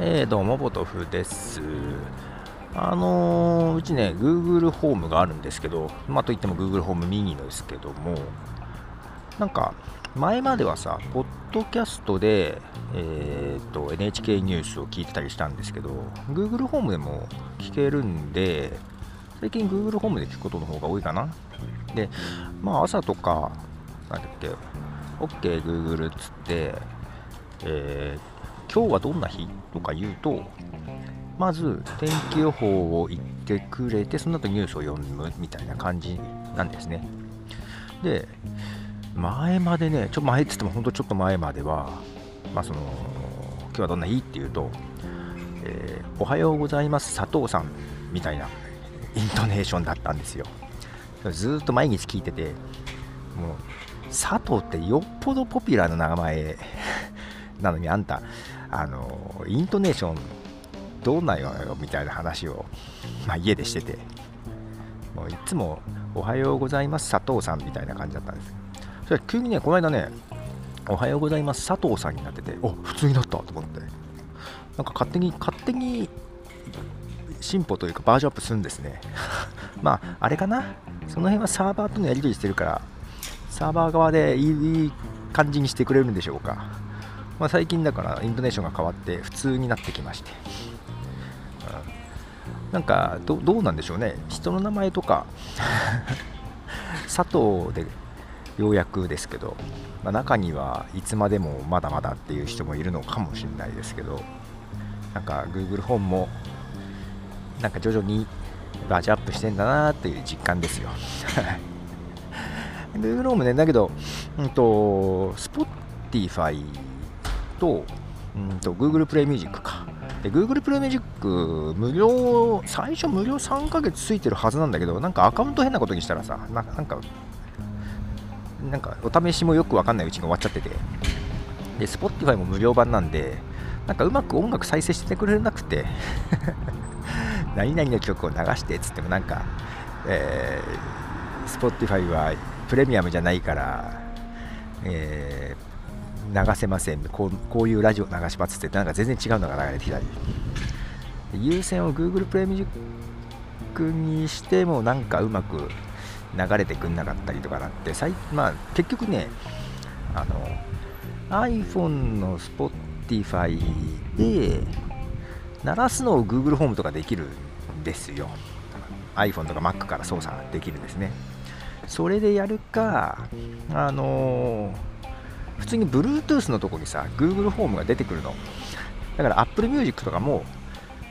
えー、どうも、ボトフです。あのー、うちね、Google ホームがあるんですけど、まあ、といっても Google ホームミニですけども、なんか、前まではさ、ポッドキャストで、えーと、NHK ニュースを聞いてたりしたんですけど、Google ホームでも聞けるんで、最近 Google ホームで聞くことの方が多いかな。で、まあ朝とか、なんだっけ、OK Google っつって、えー今日はどんな日とか言うと、まず天気予報を言ってくれて、その後ニュースを読むみたいな感じなんですね。で、前までね、ちょっと前って言っても本当ちょっと前までは、まあその、今日はどんな日っていうと、えー、おはようございます佐藤さんみたいなイントネーションだったんですよ。ずっと毎日聞いてて、もう佐藤ってよっぽどポピュラーな名前 なのにあんたあのイントネーションどうなよみたいな話を、まあ、家でしててもういつも「おはようございます佐藤さん」みたいな感じだったんです。それ急にねこの間ね「おはようございます佐藤さん」になっててお普通になったと思って。なんか勝手に勝手に進歩というかバージョンアップするんですね。まああれかな？その辺はサーバーとのやり取りしてるからサーバー側でいい感じにしてくれるんでしょうか。まあ、最近だからイントネーションが変わって普通になってきまして、うん、なんかどうなんでしょうね。人の名前とか佐藤でようやくですけど、まあ、中にはいつまでもまだまだっていう人もいるのかもしれないですけどなんか Google 本もなんか徐々にバージョンアップしてんだなっていう実感ですよ。Google ホームね。だけど、うんと、Spotify と、うんと Google プレイミュージックか。で、Google プレイミュージック無料、最初無料3ヶ月ついてるはずなんだけど、なんかアカウント変なことにしたらさ、ななんか、なんかお試しもよくわかんないうちに終わっちゃってて、で、Spotify も無料版なんで、なんかうまく音楽再生してくれなくて。何々の曲を流してっつってもなんか、えー、Spotify はプレミアムじゃないから、えー流せません。こうこういうラジオ流しますってなんか全然違うのが流れてきたり。優先を Google プレミュージックにしてもなんかうまく流れてくんなかったりとかなってまあ、結局ねあの iPhone の Spotify で鳴らすのを Google ホームとかできるんですよ iPhone とか Mac から操作できるんですねそれでやるかあのー普通に Bluetooth のとこにさ Google ホームが出てくるの。だから Apple Music とかも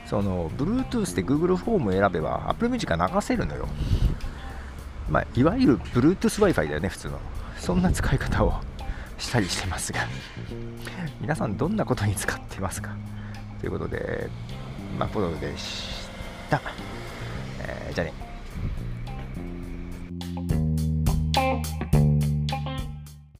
その Bluetooth で Google ホームを選べば Apple Music が流せるのよ。まあ、いわゆる Bluetooth Wi-Fi だよね普通の。そんな使い方を したりしてますが。皆さんどんなことに使ってますか？ということでまあポドでした、えー、じゃあね。